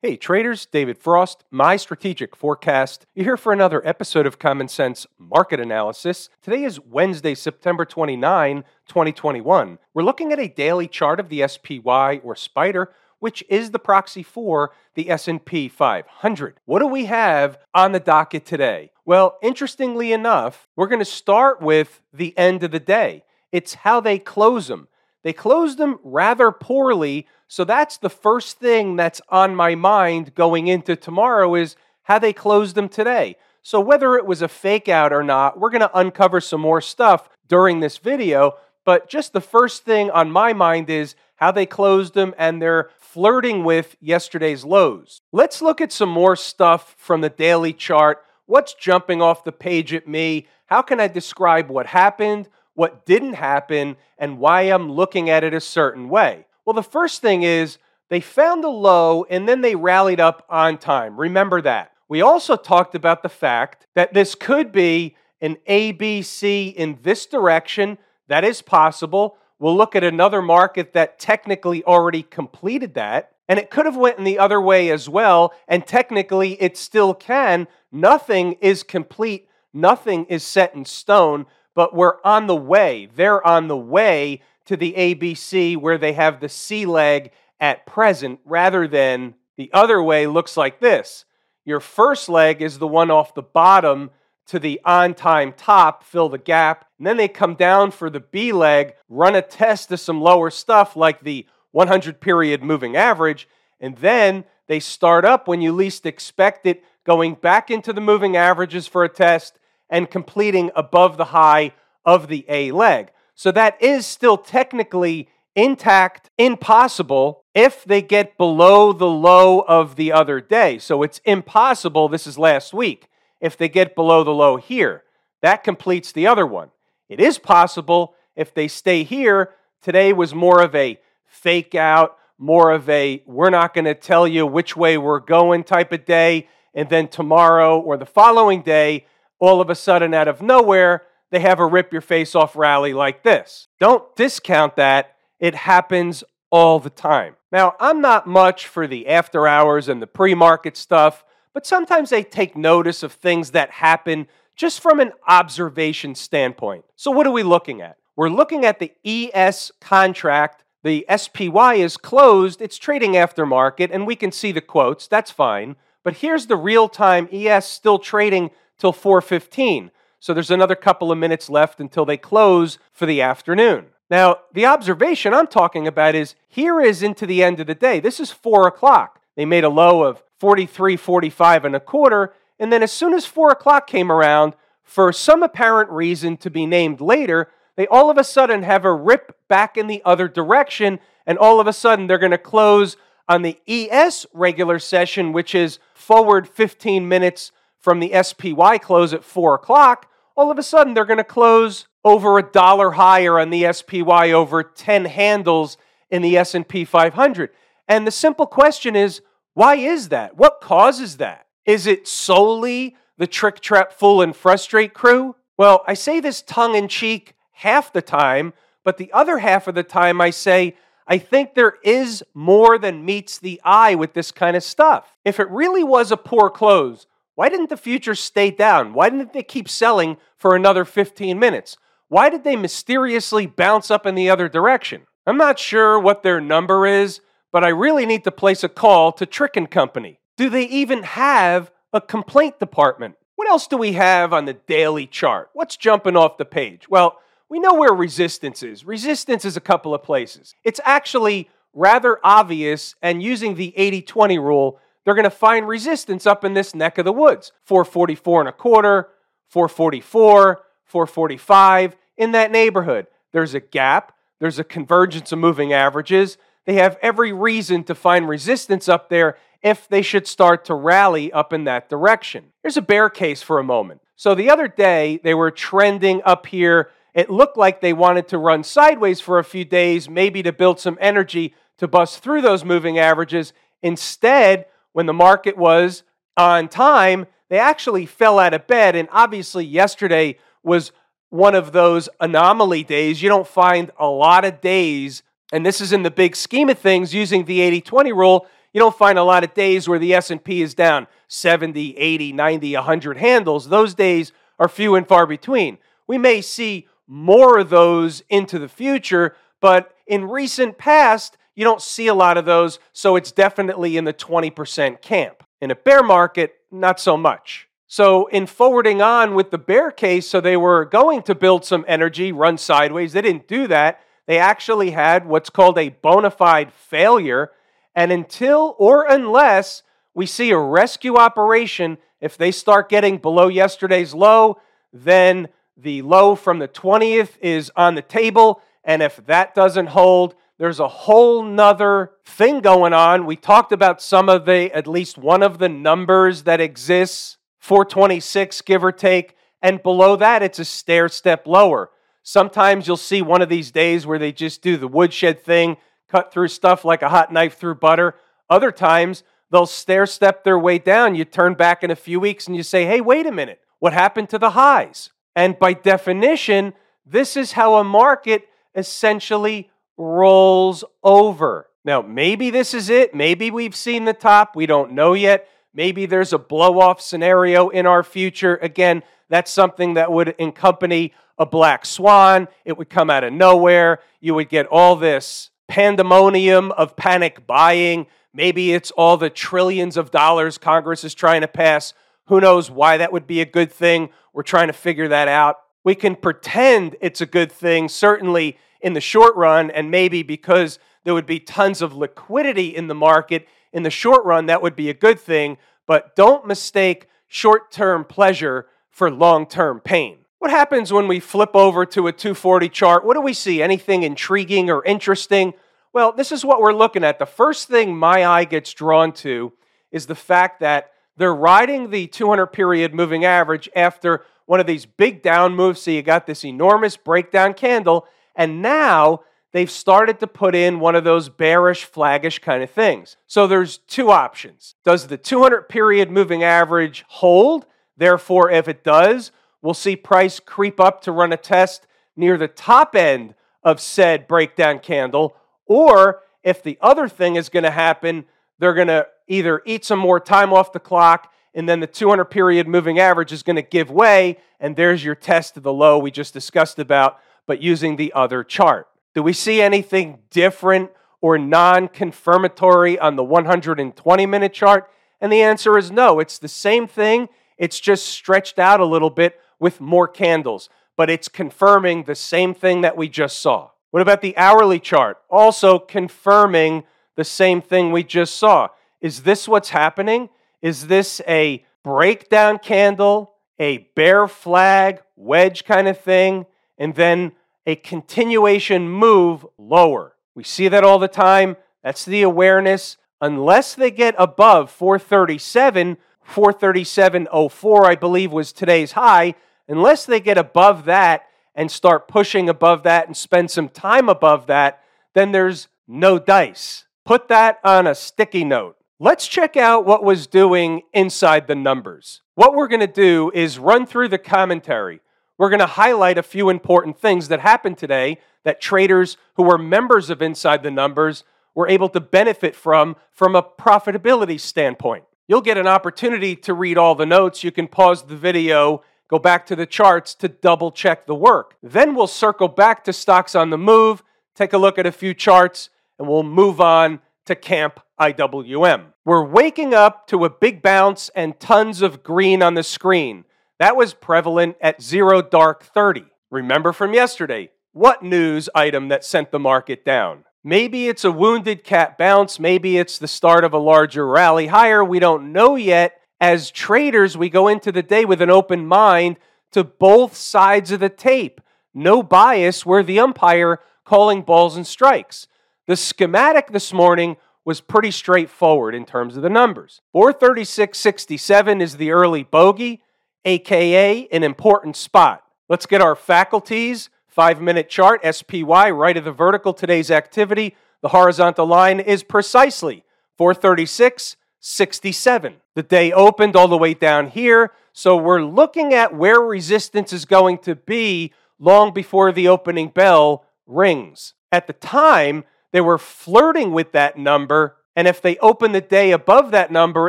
Hey traders, David Frost, my strategic forecast. You're here for another episode of Common Sense Market Analysis. Today is Wednesday, September 29, 2021. We're looking at a daily chart of the SPY or Spider, which is the proxy for the S&P 500. What do we have on the docket today? Well, interestingly enough, we're going to start with the end of the day. It's how they close them. They closed them rather poorly so that's the first thing that's on my mind going into tomorrow is how they closed them today. So whether it was a fake out or not, we're going to uncover some more stuff during this video, but just the first thing on my mind is how they closed them and they're flirting with yesterday's lows. Let's look at some more stuff from the daily chart. What's jumping off the page at me? How can I describe what happened, what didn't happen, and why I'm looking at it a certain way? Well, the first thing is they found a low and then they rallied up on time. Remember that. We also talked about the fact that this could be an ABC in this direction. That is possible. We'll look at another market that technically already completed that. And it could have went in the other way as well. And technically, it still can. Nothing is complete. Nothing is set in stone. But we're on the way. They're on the way to the ABC where they have the C leg at present rather than the other way looks like this. Your first leg is the one off the bottom to the on time top, fill the gap, and then they come down for the B leg, run a test to some lower stuff like the 100 period moving average, and then they start up when you least expect it, going back into the moving averages for a test and completing above the high of the A leg. So that is still technically intact, impossible if they get below the low of the other day. So it's impossible, this is last week, if they get below the low here. That completes the other one. It is possible if they stay here. Today was more of a fake out, more of a we're not going to tell you which way we're going type of day. And then tomorrow or the following day, all of a sudden, out of nowhere, they have a rip your face off rally like this. Don't discount that. It happens all the time. Now, I'm not much for the after hours and the pre market stuff, but sometimes they take notice of things that happen just from an observation standpoint. So, what are we looking at? We're looking at the ES contract. The SPY is closed, it's trading aftermarket, and we can see the quotes. That's fine. But here's the real time ES still trading till 415. So there's another couple of minutes left until they close for the afternoon. Now, the observation I'm talking about is here is into the end of the day. This is four o'clock. They made a low of 43.45 and a quarter. And then as soon as four o'clock came around, for some apparent reason to be named later, they all of a sudden have a rip back in the other direction. And all of a sudden they're going to close on the ES regular session, which is forward 15 minutes from the SPY close at 4 o'clock, all of a sudden they're going to close over a dollar higher on the SPY over 10 handles in the S&P 500. And the simple question is, why is that? What causes that? Is it solely the trick, trap, fool, and frustrate crew? Well, I say this tongue in cheek half the time, but the other half of the time I say, I think there is more than meets the eye with this kind of stuff. If it really was a poor close, why didn't the futures stay down? Why didn't they keep selling for another 15 minutes? Why did they mysteriously bounce up in the other direction? I'm not sure what their number is, but I really need to place a call to Trick and Company. Do they even have a complaint department? What else do we have on the daily chart? What's jumping off the page? Well, we know where resistance is. Resistance is a couple of places. It's actually rather obvious, and using the 80 20 rule, they're going to find resistance up in this neck of the woods 444 and a quarter, 444, 445, in that neighborhood. There's a gap, there's a convergence of moving averages. They have every reason to find resistance up there if they should start to rally up in that direction. Here's a bear case for a moment. So the other day, they were trending up here. It looked like they wanted to run sideways for a few days, maybe to build some energy to bust through those moving averages. Instead, when the market was on time, they actually fell out of bed. And obviously, yesterday was one of those anomaly days. You don't find a lot of days, and this is in the big scheme of things using the 80 20 rule. You don't find a lot of days where the S&P is down 70, 80, 90, 100 handles. Those days are few and far between. We may see more of those into the future, but in recent past, you don't see a lot of those, so it's definitely in the 20% camp. In a bear market, not so much. So, in forwarding on with the bear case, so they were going to build some energy, run sideways. They didn't do that. They actually had what's called a bona fide failure. And until or unless we see a rescue operation, if they start getting below yesterday's low, then the low from the 20th is on the table. And if that doesn't hold, there's a whole nother thing going on. We talked about some of the, at least one of the numbers that exists, 426, give or take. And below that, it's a stair step lower. Sometimes you'll see one of these days where they just do the woodshed thing, cut through stuff like a hot knife through butter. Other times, they'll stair step their way down. You turn back in a few weeks and you say, hey, wait a minute, what happened to the highs? And by definition, this is how a market essentially rolls over. Now, maybe this is it. Maybe we've seen the top. We don't know yet. Maybe there's a blow off scenario in our future. Again, that's something that would accompany a black swan. It would come out of nowhere. You would get all this pandemonium of panic buying. Maybe it's all the trillions of dollars Congress is trying to pass. Who knows why that would be a good thing? We're trying to figure that out. We can pretend it's a good thing, certainly in the short run, and maybe because there would be tons of liquidity in the market in the short run, that would be a good thing. But don't mistake short term pleasure for long term pain. What happens when we flip over to a 240 chart? What do we see? Anything intriguing or interesting? Well, this is what we're looking at. The first thing my eye gets drawn to is the fact that they're riding the 200 period moving average after one of these big down moves. So you got this enormous breakdown candle, and now they've started to put in one of those bearish, flaggish kind of things. So there's two options. Does the 200 period moving average hold? Therefore, if it does, we'll see price creep up to run a test near the top end of said breakdown candle. Or if the other thing is going to happen, they're going to either eat some more time off the clock and then the 200 period moving average is going to give way, and there's your test of the low we just discussed about, but using the other chart. Do we see anything different or non confirmatory on the 120 minute chart? And the answer is no. It's the same thing, it's just stretched out a little bit with more candles, but it's confirming the same thing that we just saw. What about the hourly chart? Also confirming the same thing we just saw. Is this what's happening? Is this a breakdown candle, a bear flag, wedge kind of thing, and then a continuation move lower? We see that all the time. That's the awareness. Unless they get above 437, 437.04, I believe, was today's high, unless they get above that and start pushing above that and spend some time above that, then there's no dice. Put that on a sticky note. Let's check out what was doing inside the numbers. What we're going to do is run through the commentary. We're going to highlight a few important things that happened today that traders who were members of Inside the Numbers were able to benefit from from a profitability standpoint. You'll get an opportunity to read all the notes. You can pause the video go back to the charts to double check the work. Then we'll circle back to stocks on the move, take a look at a few charts, and we'll move on to Camp IWM. We're waking up to a big bounce and tons of green on the screen. That was prevalent at zero dark 30. Remember from yesterday, what news item that sent the market down? Maybe it's a wounded cat bounce. Maybe it's the start of a larger rally higher. We don't know yet as traders, we go into the day with an open mind to both sides of the tape. No bias, we're the umpire calling balls and strikes. The schematic this morning was pretty straightforward in terms of the numbers. 436.67 is the early bogey, aka an important spot. Let's get our faculties. Five minute chart, SPY, right of the vertical, today's activity. The horizontal line is precisely 436. 67. The day opened all the way down here, so we're looking at where resistance is going to be long before the opening bell rings. At the time, they were flirting with that number And if they opened the day above that number,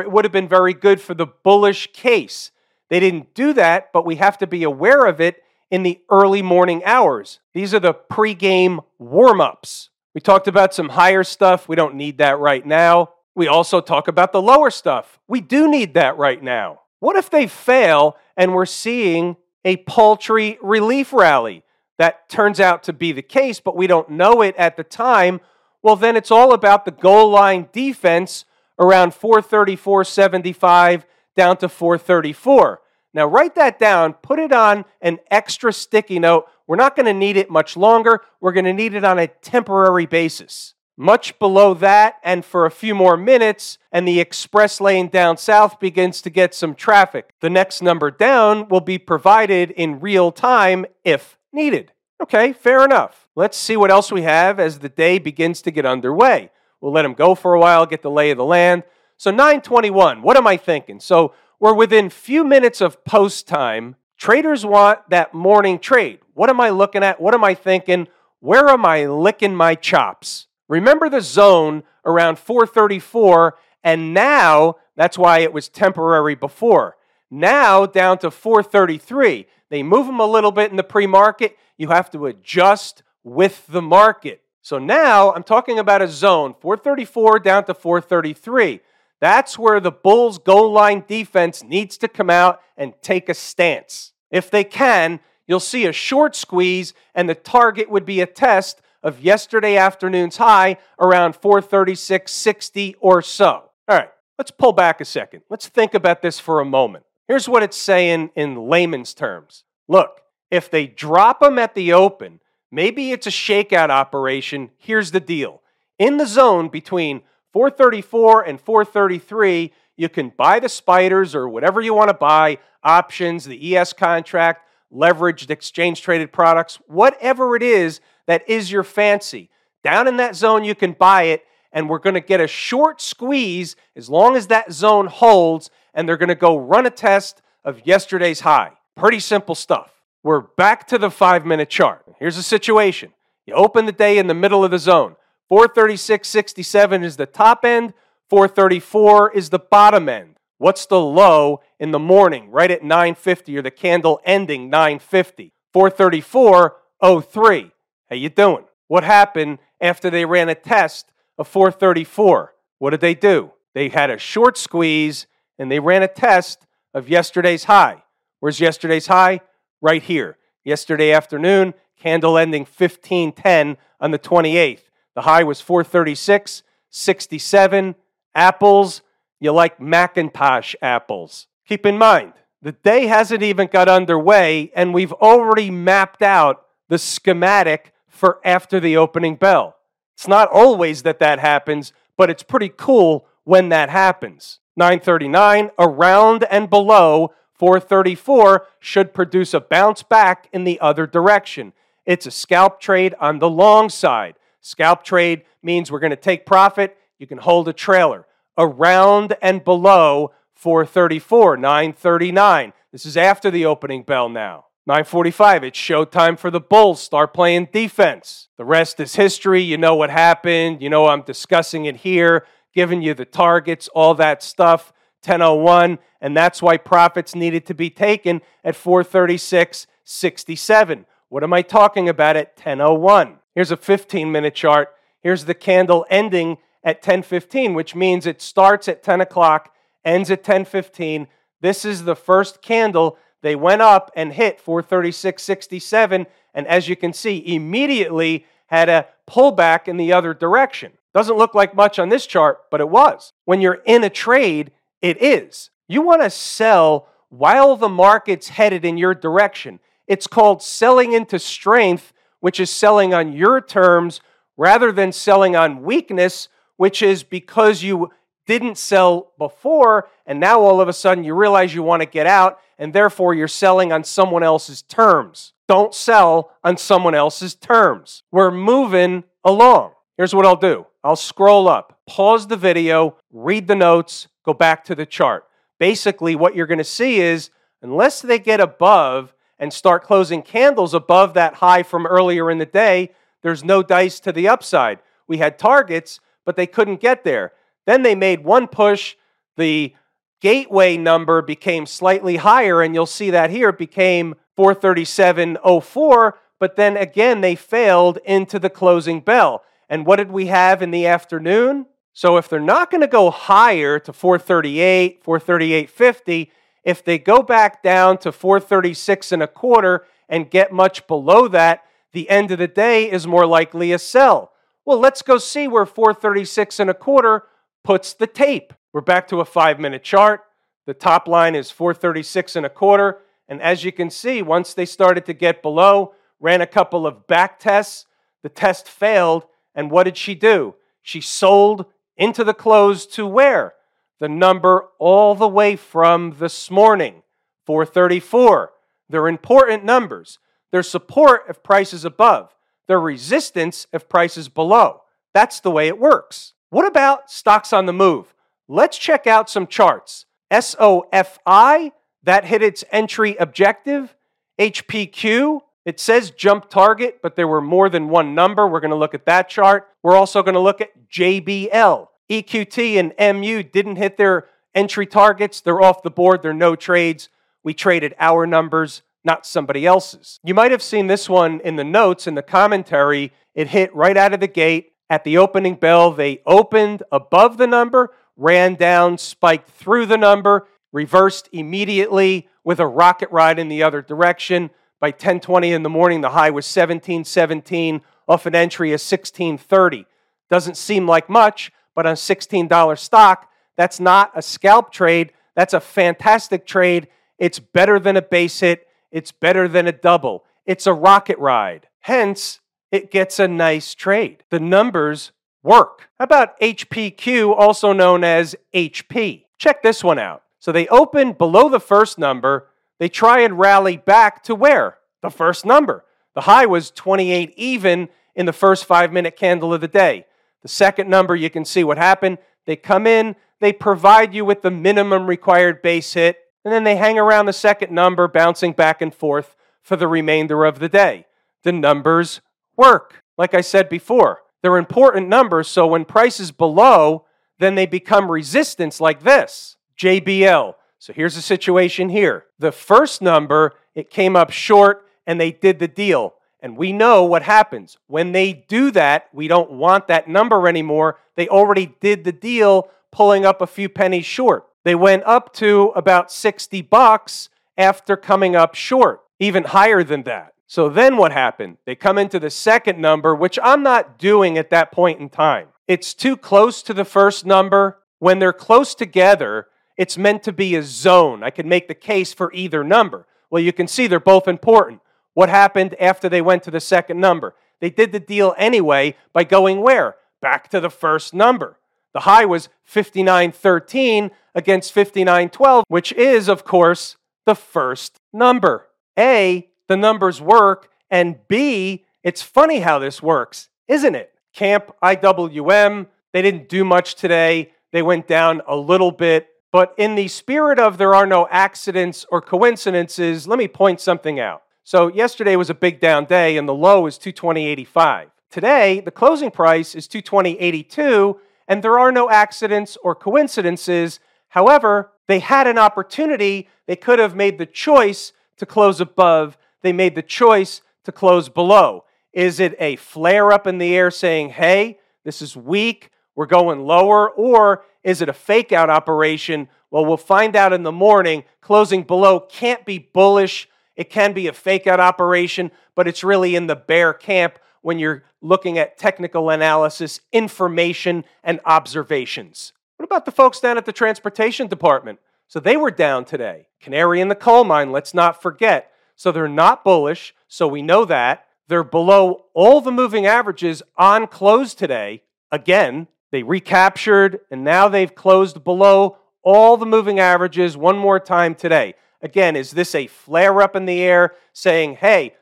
it would have been very good for the bullish case. They didn't do that, but we have to be aware of it in the early morning hours. These are the pregame warm ups. We talked about some higher stuff. We don't need that right now. We also talk about the lower stuff. We do need that right now. What if they fail and we're seeing a paltry relief rally? That turns out to be the case, but we don't know it at the time. Well, then it's all about the goal line defense around 434.75 down to 434. Now, write that down, put it on an extra sticky note. We're not going to need it much longer. We're going to need it on a temporary basis. Much below that, and for a few more minutes, and the express lane down south begins to get some traffic. The next number down will be provided in real time if needed. Okay, fair enough. Let's see what else we have as the day begins to get underway. We'll let them go for a while, get the lay of the land. So 921, what am I thinking? So we're within few minutes of post time. Traders want that morning trade. What am I looking at? What am I thinking? Where am I licking my chops? Remember the zone around 434, and now that's why it was temporary before. Now down to 433. They move them a little bit in the pre market. You have to adjust with the market. So now I'm talking about a zone 434 down to 433. That's where the Bulls' goal line defense needs to come out and take a stance. If they can, you'll see a short squeeze, and the target would be a test of yesterday afternoon's high around 436.60 or so. All right, let's pull back a second. Let's think about this for a moment. Here's what it's saying in layman's terms. Look, if they drop them at the open, maybe it's a shakeout operation. Here's the deal. In the zone between 434 and 433, you can buy the spiders or whatever you want to buy, options, the ES contract, leveraged exchange traded products, whatever it is that is your fancy. Down in that zone, you can buy it, and we're going to get a short squeeze as long as that zone holds, and they're going to go run a test of yesterday's high. Pretty simple stuff. We're back to the five minute chart. Here's the situation you open the day in the middle of the zone. 436.67 is the top end, 434 is the bottom end. What's the low in the morning, right at 950 or the candle ending 950? 434.03. How you doing? What happened after they ran a test of 434? What did they do? They had a short squeeze and they ran a test of yesterday's high. Where's yesterday's high? Right here. Yesterday afternoon, candle ending 1510 on the 28th. The high was 436, 67. Apples, you like McIntosh apples. Keep in mind, the day hasn't even got underway, and we've already mapped out the schematic for after the opening bell. It's not always that that happens, but it's pretty cool when that happens. 939 around and below 434 should produce a bounce back in the other direction. It's a scalp trade on the long side. Scalp trade means we're going to take profit. You can hold a trailer around and below 434, 939. This is after the opening bell now. 945, it's showtime for the Bulls. Start playing defense. The rest is history. You know what happened. You know I'm discussing it here, giving you the targets, all that stuff. 1001, and that's why profits needed to be taken at 436.67. What am I talking about at 1001? Here's a 15 minute chart. Here's the candle ending at 1015, which means it starts at 10 o'clock, ends at 1015. This is the first candle. They went up and hit 436.67, and as you can see, immediately had a pullback in the other direction. Doesn't look like much on this chart, but it was. When you're in a trade, it is. You want to sell while the market's headed in your direction. It's called selling into strength which is selling on your terms rather than selling on weakness, which is because you didn't sell before and now all of a sudden you realize you want to get out and therefore you're selling on someone else's terms. Don't sell on someone else's terms. We're moving along. Here's what I'll do I'll scroll up, pause the video, read the notes, go back to the chart. Basically, what you're going to see is unless they get above and start closing candles above that high from earlier in the day, there's no dice to the upside. We had targets, but they couldn't get there. Then they made one push. The gateway number became slightly higher, and you'll see that here it became 437.04. But then again, they failed into the closing bell. And what did we have in the afternoon? So if they're not going to go higher to 438, 438.50, if they go back down to 436 and a quarter and get much below that, the end of the day is more likely a sell. Well, let's go see where 436 and a quarter puts the tape. We're back to a five minute chart. The top line is 436 and a quarter. And as you can see, once they started to get below, ran a couple of back tests, the test failed. And what did she do? She sold into the close to where? The number all the way from this morning, 434. They're important numbers. Their support if price is above, their resistance if price is below. That's the way it works. What about stocks on the move? Let's check out some charts. SOFI, that hit its entry objective. HPQ, it says jump target, but there were more than one number. We're going to look at that chart. We're also going to look at JBL. EQT and MU didn't hit their entry targets. They're off the board. They're no trades. We traded our numbers not somebody else's. You might have seen this one in the notes, in the commentary. It hit right out of the gate at the opening bell. They opened above the number, ran down, spiked through the number, reversed immediately with a rocket ride in the other direction. By 10:20 in the morning, the high was 1717 off an entry of 1630. Doesn't seem like much, but on $16 stock, that's not a scalp trade. That's a fantastic trade. It's better than a base hit. It's better than a double. It's a rocket ride. Hence, it gets a nice trade. The numbers work. How about HPQ, also known as HP? Check this one out. So they open below the first number. They try and rally back to where? The first number. The high was 28 even in the first five minute candle of the day. The second number, you can see what happened. They come in, they provide you with the minimum required base hit and then they hang around the second number, bouncing back and forth for the remainder of the day. The numbers work. Like I said before, they're important numbers, so when price is below, then they become resistance like this JBL. So here's the situation here. The first number, it came up short and they did the deal. And we know what happens. When they do that, we don't want that number anymore. They already did the deal, pulling up a few pennies short. They went up to about 60 bucks after coming up short, even higher than that. So then what happened? They come into the second number, which I'm not doing at that point in time. It's too close to the first number. When they're close together, it's meant to be a zone. I can make the case for either number. Well, you can see they're both important. What happened after they went to the second number? They did the deal anyway by going where? Back to the first number. The high was 59.13 against 59.12, which is, of course, the first number. A, the numbers work, and B, it's funny how this works, isn't it? Camp IWM, they didn't do much today. They went down a little bit. But in the spirit of there are no accidents or coincidences, let me point something out. So, yesterday was a big down day, and the low is 220.85. Today, the closing price is 220.82 and there are no accidents or coincidences. However, they had an opportunity. They could have made the choice to close above, they made the choice to close below. Is it a flare up in the air saying, hey, this is weak, we're going lower? Or is it a fake out operation? Well, we'll find out in the morning. Closing below can't be bullish. It can be a fake out operation, but it's really in the bear camp when you're looking at technical analysis, information, and observations. What about the folks down at the transportation department? So they were down today. Canary in the coal mine, let's not forget. So they're not bullish, so we know that. They're below all the moving averages on close today. Again, they recaptured and now they've closed below all the moving averages one more time today. Again, is this a flare up in the air saying, hey,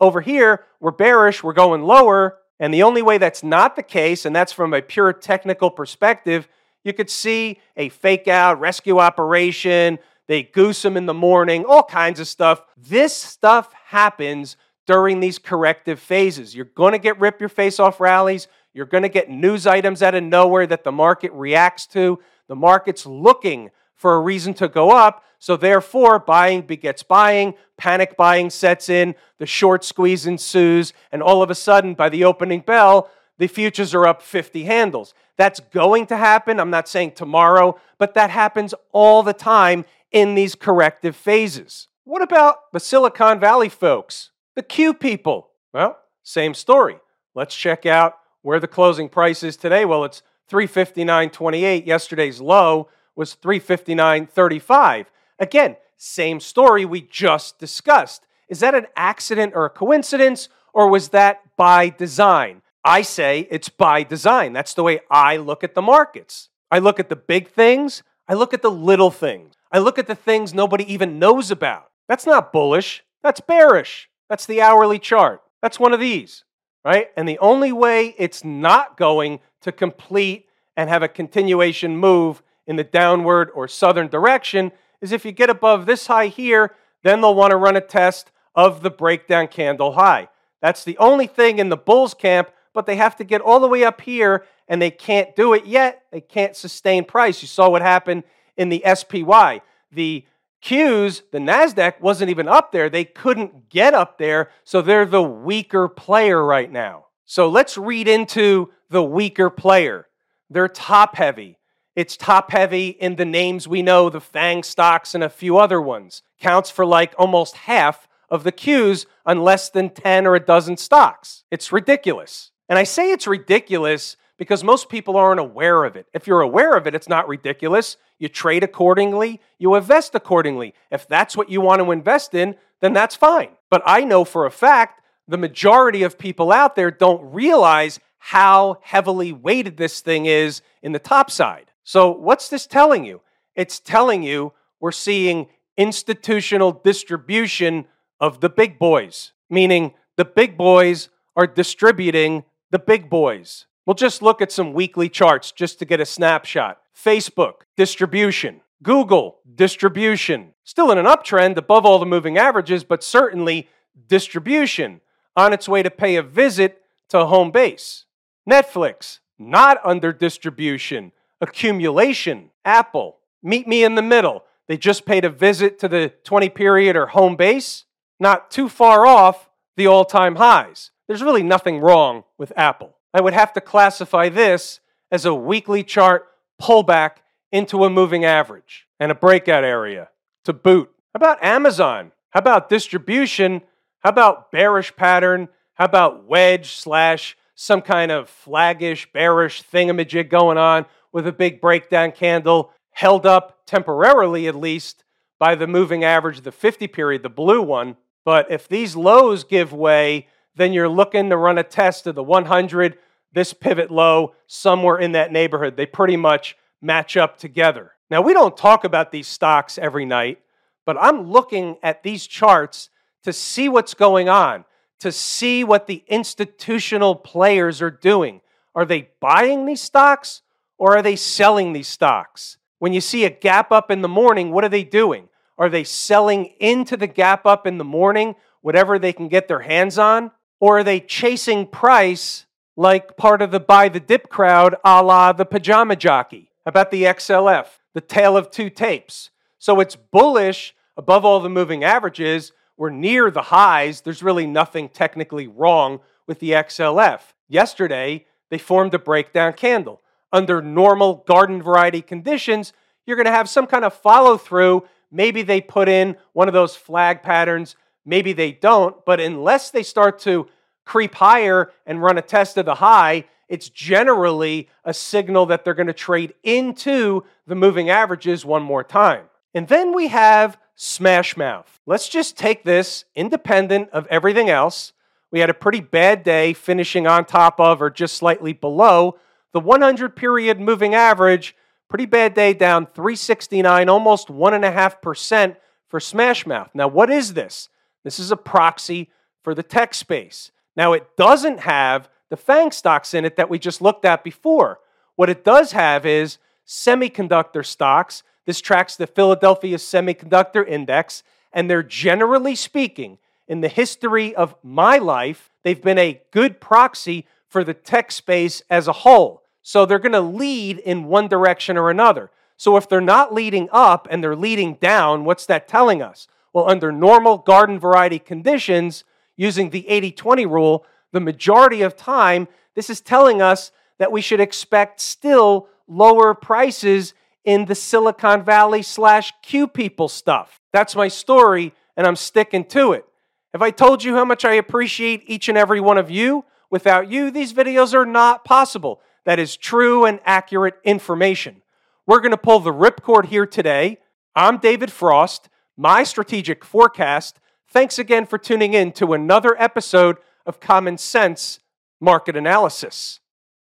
over here, we're bearish, we're going lower. And the only way that's not the case, and that's from a pure technical perspective, you could see a fake out rescue operation. They goose them in the morning, all kinds of stuff. This stuff happens during these corrective phases. You're going to get rip your face off rallies. You're going to get news items out of nowhere that the market reacts to. The market's looking for a reason to go up. So therefore, buying begets buying, panic buying sets in, the short squeeze ensues, and all of a sudden, by the opening bell, the futures are up 50 handles. That's going to happen. I'm not saying tomorrow, but that happens all the time in these corrective phases. What about the Silicon Valley folks, the Q people? Well, same story. Let's check out where the closing price is today. Well, it's 359.28. Yesterday's low was 359.35. Again, same story we just discussed. Is that an accident or a coincidence, or was that by design? I say it's by design. That's the way I look at the markets. I look at the big things, I look at the little things, I look at the things nobody even knows about. That's not bullish, that's bearish. That's the hourly chart. That's one of these, right? And the only way it's not going to complete and have a continuation move in the downward or southern direction is if you get above this high here, then they'll want to run a test of the breakdown candle high. That's the only thing in the bulls camp, but they have to get all the way up here and they can't do it yet. They can't sustain price. You saw what happened in the SPY. The Qs, the NASDAQ wasn't even up there. They couldn't get up there, so they're the weaker player right now. So let's read into the weaker player. They're top heavy. It's top heavy in the names we know, the FANG stocks and a few other ones. Counts for like almost half of the Qs on less than 10 or a dozen stocks. It's ridiculous. And I say it's ridiculous because most people aren't aware of it. If you're aware of it, it's not ridiculous. You trade accordingly, you invest accordingly. If that's what you want to invest in, then that's fine. But I know for a fact the majority of people out there don't realize how heavily weighted this thing is in the top side. So, what's this telling you? It's telling you we're seeing institutional distribution of the big boys, meaning the big boys are distributing the big boys. We'll just look at some weekly charts just to get a snapshot. Facebook, distribution. Google, distribution. Still in an uptrend above all the moving averages, but certainly distribution on its way to pay a visit to home base. Netflix, not under distribution, accumulation. Apple, meet me in the middle. They just paid a visit to the 20 period or home base, not too far off the all time highs. There's really nothing wrong with Apple. I would have to classify this as a weekly chart pullback into a moving average and a breakout area to boot. How about Amazon? How about distribution? How about bearish pattern? How about wedge slash some kind of flaggish, bearish thingamajig going on with a big breakdown candle held up temporarily at least by the moving average, the 50 period, the blue one. But if these lows give way, then you're looking to run a test of the 100, this pivot low, somewhere in that neighborhood. They pretty much match up together. Now, we don't talk about these stocks every night, but I'm looking at these charts to see what's going on, to see what the institutional players are doing. Are they buying these stocks or are they selling these stocks? When you see a gap up in the morning, what are they doing? Are they selling into the gap up in the morning, whatever they can get their hands on? Or are they chasing price like part of the buy the dip crowd a la the pajama jockey? About the XLF, the tale of two tapes. So it's bullish above all the moving averages. We're near the highs. There's really nothing technically wrong with the XLF. Yesterday, they formed a breakdown candle. Under normal garden variety conditions, you're going to have some kind of follow through. Maybe they put in one of those flag patterns Maybe they don't, but unless they start to creep higher and run a test of the high, it's generally a signal that they're going to trade into the moving averages one more time. And then we have smash mouth. Let's just take this independent of everything else. We had a pretty bad day finishing on top of or just slightly below the 100 period moving average. Pretty bad day down 369, almost 1.5% for smash mouth. Now, what is this? This is a proxy for the tech space. Now, it doesn't have the FANG stocks in it that we just looked at before. What it does have is semiconductor stocks. This tracks the Philadelphia Semiconductor Index, and they're generally speaking, in the history of my life, they've been a good proxy for the tech space as a whole. So they're going to lead in one direction or another. So if they're not leading up and they're leading down, what's that telling us? Well, under normal garden variety conditions, using the 80 20 rule, the majority of time, this is telling us that we should expect still lower prices in the Silicon Valley slash Q people stuff. That's my story, and I'm sticking to it. Have I told you how much I appreciate each and every one of you? Without you, these videos are not possible. That is true and accurate information. We're going to pull the ripcord here today. I'm David Frost, my strategic forecast. Thanks again for tuning in to another episode of Common Sense Market Analysis.